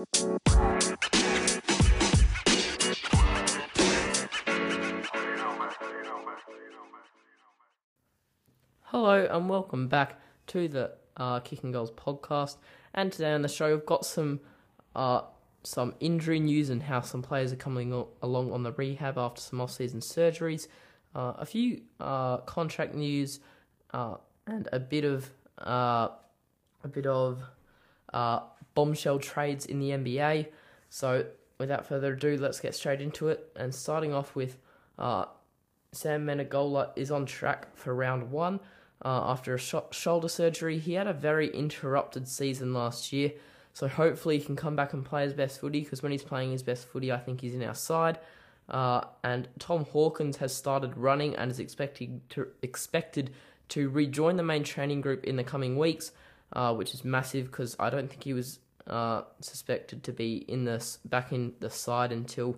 Hello and welcome back to the uh, Kicking Goals podcast. And today on the show, we've got some uh, some injury news and how some players are coming al- along on the rehab after some off-season surgeries. Uh, a few uh, contract news uh, and a bit of uh, a bit of bombshell trades in the NBA. So, without further ado, let's get straight into it. And starting off with uh, Sam Menegola is on track for round one uh, after a sh- shoulder surgery. He had a very interrupted season last year, so hopefully he can come back and play his best footy. Because when he's playing his best footy, I think he's in our side. Uh, and Tom Hawkins has started running and is expected to expected to rejoin the main training group in the coming weeks, uh, which is massive because I don't think he was uh, suspected to be in this back in the side until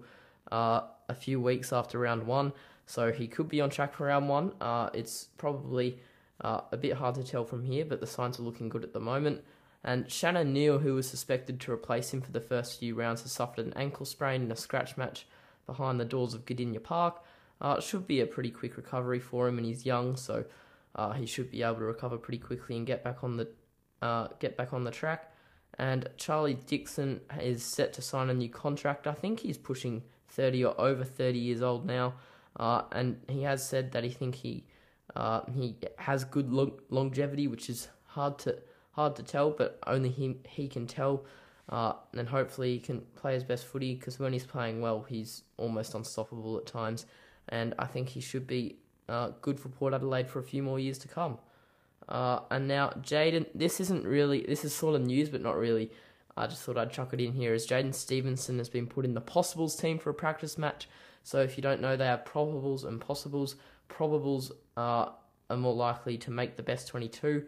uh, a few weeks after round one. So he could be on track for round one. Uh, it's probably uh, a bit hard to tell from here, but the signs are looking good at the moment. And Shannon Neale, who was suspected to replace him for the first few rounds, has suffered an ankle sprain in a scratch match behind the doors of Godinia Park. Uh, it should be a pretty quick recovery for him, and he's young, so uh, he should be able to recover pretty quickly and get back on the uh, get back on the track. And Charlie Dixon is set to sign a new contract. I think he's pushing 30 or over 30 years old now, uh, and he has said that he think he uh, he has good lo- longevity, which is hard to hard to tell, but only he he can tell. Uh, and hopefully he can play his best footy because when he's playing well, he's almost unstoppable at times. And I think he should be uh, good for Port Adelaide for a few more years to come. Uh, and now Jaidyn, this isn't really this is sort of news, but not really. I just thought I'd chuck it in here as Jaidyn Stephenson has been put in the possibles team for a practice match. So if you don't know, they have probables and possibles. Probables are, more likely to make the best 22,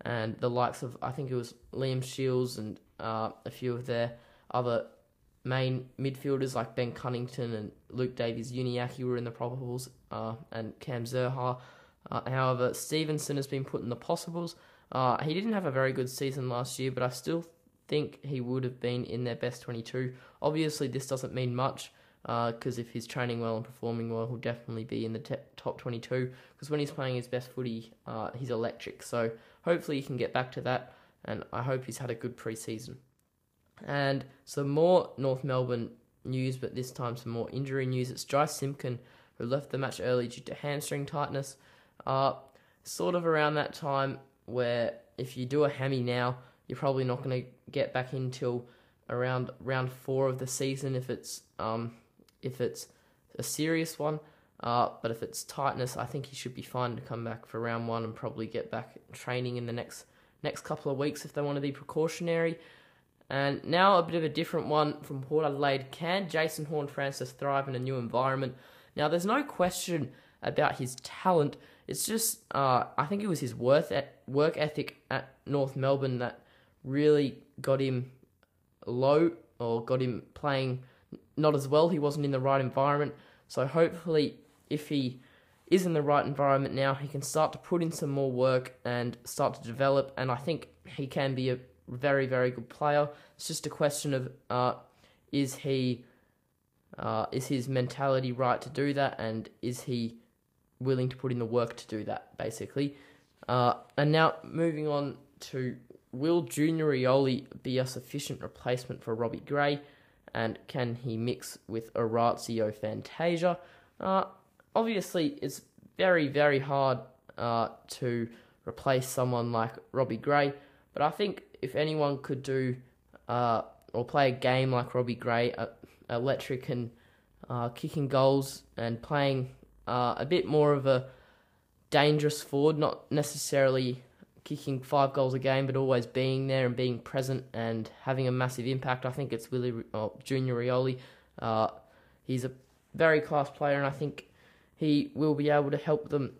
and the likes of I think it was Liam Shields and uh, a few of their other main midfielders like Ben Cunnington and Luke Davies Uniacke were in the probables, uh, and Cam Zurhaar. Uh, however, Stephenson has been put in the possibles. Uh, he didn't have a very good season last year, but I still think he would have been in their best 22. Obviously, this doesn't mean much because if he's training well and performing well, he'll definitely be in the te- top 22. Because when he's playing his best footy, uh, he's electric. So hopefully he can get back to that, and I hope he's had a good preseason. And some more North Melbourne news, but this time some more injury news. It's Jy Simpkin who left the match early due to hamstring tightness. Uh, sort of around that time where if you do a hammy now, you're probably not going to get back until around round four of the season if it's um, if it's a serious one. Uh, but if it's tightness, I think he should be fine to come back for round one and probably get back training in the next next couple of weeks if they want to be precautionary. And now a bit of a different one from Port Adelaide. Can Jason Horne-Francis thrive in a new environment? Now, there's no question about his talent. It's just, uh, I think it was his worth work ethic at North Melbourne that really got him low or got him playing not as well. He wasn't in the right environment. So hopefully, if he is in the right environment now, he can start to put in some more work and start to develop. And I think he can be a very, very good player. It's just a question of uh, is he uh, is his mentality right to do that, and is he willing to put in the work to do that, basically. Uh, and now moving on to will Junior Rioli be a sufficient replacement for Robbie Gray, and can he mix with Orazio Fantasia? Uh, obviously, it's very, very hard uh, to replace someone like Robbie Gray, but I think if anyone could do uh, or play a game like Robbie Gray, uh, electric and uh, kicking goals and playing uh, a bit more of a dangerous forward, not necessarily kicking five goals a game, but always being there and being present and having a massive impact. I think it's Willie oh, Junior Rioli. Uh, he's a very class player, and I think he will be able to help them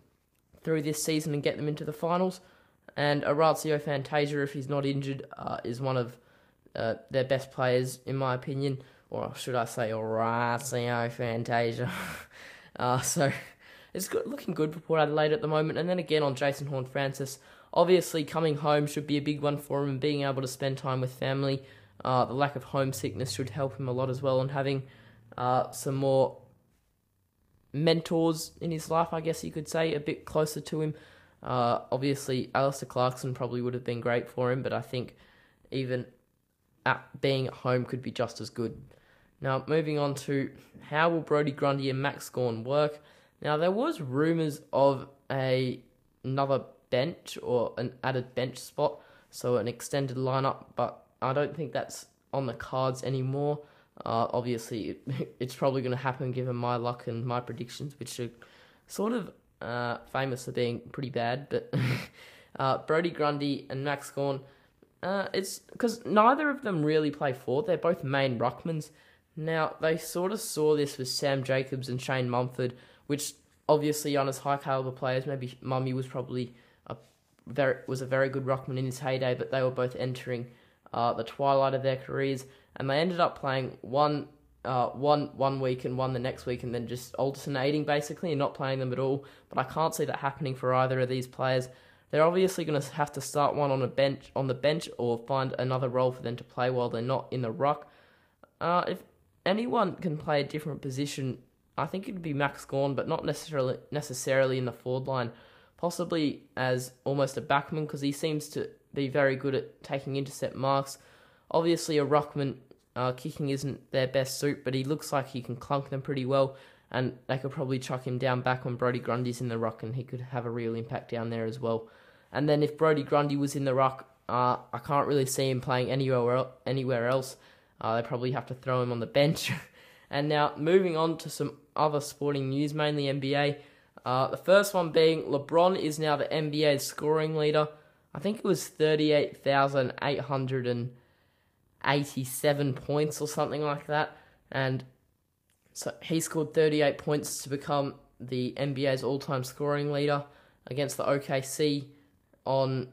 through this season and get them into the finals. And Orazio Fantasia, if he's not injured, uh, is one of uh, their best players, in my opinion. Or should I say Orazio Fantasia? uh, so it's good, looking good for Port Adelaide at the moment. And then again on Jason Horne-Francis, obviously coming home should be a big one for him and being able to spend time with family. uh, the lack of homesickness should help him a lot as well, and having uh, some more mentors in his life, I guess you could say, a bit closer to him. Uh, obviously, Alastair Clarkson probably would have been great for him, but I think even at being at home could be just as good. Now, moving on to how will Brodie Grundy and Max Gawn work? Now, there was rumours of a another bench or an added bench spot, so an extended lineup, but I don't think that's on the cards anymore. Uh, obviously, it, it's probably going to happen given my luck and my predictions, which are sort of uh, famous for being pretty bad. But uh, Brodie Grundy and Max Gawn, uh, it's because neither of them really play forward. They're both main ruckmans. Now, they sort of saw this with Sam Jacobs and Shane Mumford, which obviously on as high caliber players. Maybe Mummy was probably a very was a very good ruckman in his heyday, but they were both entering uh, the twilight of their careers, and they ended up playing one. Uh, one one week and one the next week, and then just alternating basically and not playing them at all. But I can't see that happening for either of these players. They're obviously going to have to start one on a bench on the bench or find another role for them to play while they're not in the ruck. Uh, if anyone can play a different position, I think it'd be Max Gawn, but not necessarily necessarily in the forward line. Possibly as almost a backman because he seems to be very good at taking intercept marks. Obviously, a ruckman uh, kicking isn't their best suit, but he looks like he can clunk them pretty well, and they could probably chuck him down back when Brodie Grundy's in the ruck, and he could have a real impact down there as well. And then if Brody Grundy was in the ruck, uh, I can't really see him playing anywhere anywhere else. Uh, they probably have to throw him on the bench. and now moving on to some other sporting news, mainly NBA. Uh, the first one being LeBron is now the NBA's scoring leader. I think it was 38,887 points or something like that. And so he scored 38 points to become the NBA's all time scoring leader against the OKC on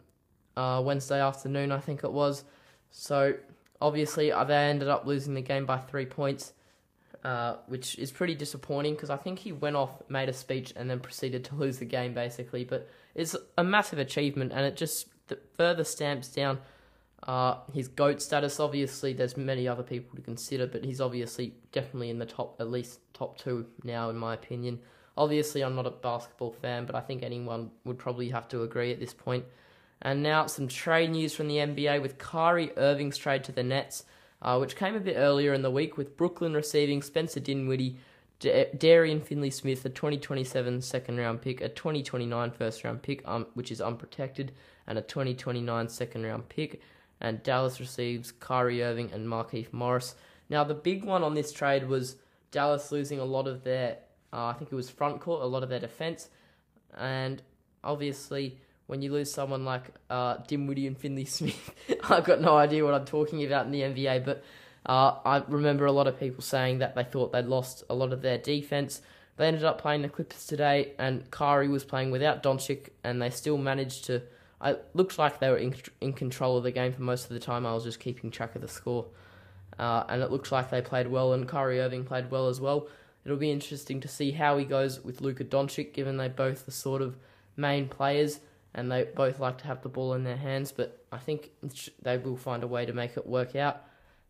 uh, Wednesday afternoon, I think it was. So obviously, they ended up losing the game by three points. Uh, which is pretty disappointing because I think he went off, made a speech, and then proceeded to lose the game basically. But it's a massive achievement, and it just further stamps down uh, his GOAT status. Obviously, there's many other people to consider, but he's obviously definitely in the top, at least top two now, in my opinion. Obviously, I'm not a basketball fan, but I think anyone would probably have to agree at this point. And now some trade news from the NBA with Kyrie Irving's trade to the Nets uh, which came a bit earlier in the week with Brooklyn receiving Spencer Dinwiddie, D- Dorian Finney Smith, a 2027 second round pick, a 2029 first round pick, um, which is unprotected, and a 2029 second round pick. And Dallas receives Kyrie Irving and Markieff Morris. Now, the big one on this trade was Dallas losing a lot of their, uh, I think it was front court, a lot of their defense. And obviously, when you lose someone like uh, Dinwiddie and Finley Smith, I've got no idea what I'm talking about in the NBA, but uh, I remember a lot of people saying that they thought they'd lost a lot of their defense. They ended up playing the Clippers today, and Kyrie was playing without Doncic, and they still managed to. It looked like they were in, in control of the game for most of the time. I was just keeping track of the score, uh, and it looks like they played well, and Kyrie Irving played well as well. It'll be interesting to see how he goes with Luka Doncic, given they both the sort of main players and they both like to have the ball in their hands, but I think they will find a way to make it work out.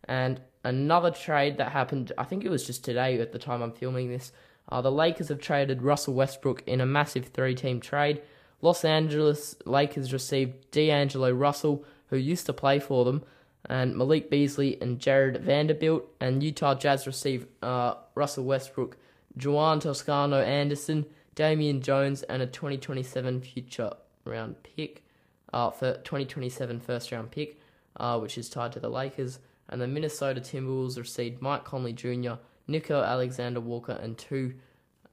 And another trade that happened, I think it was just today at the time I'm filming this, uh, the Lakers have traded Russell Westbrook in a massive three team trade. Los Angeles Lakers received D'Angelo Russell, who used to play for them, and Malik Beasley and Jarred Vanderbilt, and Utah Jazz received uh, Russell Westbrook, Juan Toscano Anderson, Damian Jones, and a 2027 future round pick, uh, for 2027 first round pick, uh, which is tied to the Lakers. And the Minnesota Timberwolves received Mike Conley Jr., Nico Alexander Walker, and two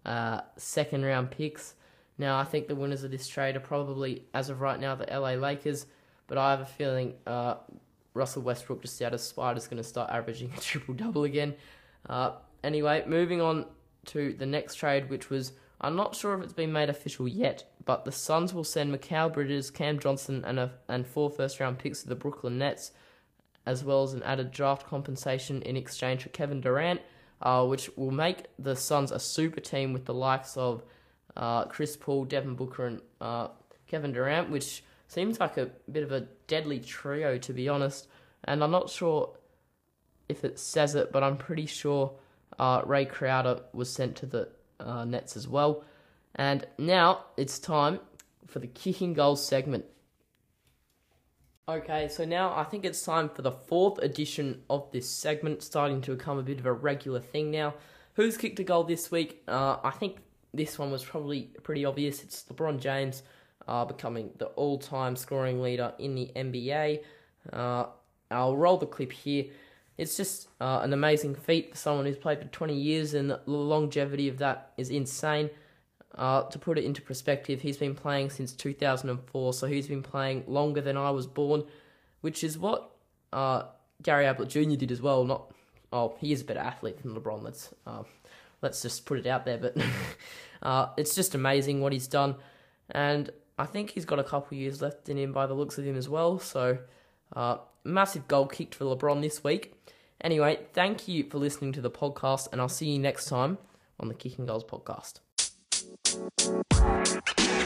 uh, second round picks. Now, I think the winners of this trade are probably, as of right now, the LA Lakers, but I have a feeling uh, Russell Westbrook, just out of spite, is going to start averaging a triple double again. Uh, anyway, moving on to the next trade, which was I'm not sure if it's been made official yet, but the Suns will send Mikal Bridges, Cam Johnson, and a, and four first round picks to the Brooklyn Nets, as well as an added draft compensation in exchange for Kevin Durant, uh, which will make the Suns a super team with the likes of uh, Chris Paul, Devin Booker, and uh, Kevin Durant, which seems like a bit of a deadly trio to be honest. And I'm not sure if it says it, but I'm pretty sure uh, Jae Crowder was sent to the uh, Nets as well. And now it's time for the kicking goals segment. Okay, so now I think it's time for the fourth edition of this segment, starting to become a bit of a regular thing now. Who's kicked a goal this week? Uh, I think this one was probably pretty obvious. It's LeBron James uh, becoming the all time scoring leader in the NBA. Uh, I'll roll the clip here. It's just uh, an amazing feat for someone who's played for 20 years, and the longevity of that is insane. Uh, to put it into perspective, he's been playing since 2004, so he's been playing longer than I was born, which is what uh, Gary Ablett Jr. did as well. Not, oh, he is a better athlete than LeBron. Let's uh, let's just put it out there. But uh, it's just amazing what he's done, and I think he's got a couple years left in him by the looks of him as well. So, uh, massive goal kicked for LeBron this week. Anyway, thank you for listening to the podcast, and I'll see you next time on the Kicking Goals podcast. Thank you.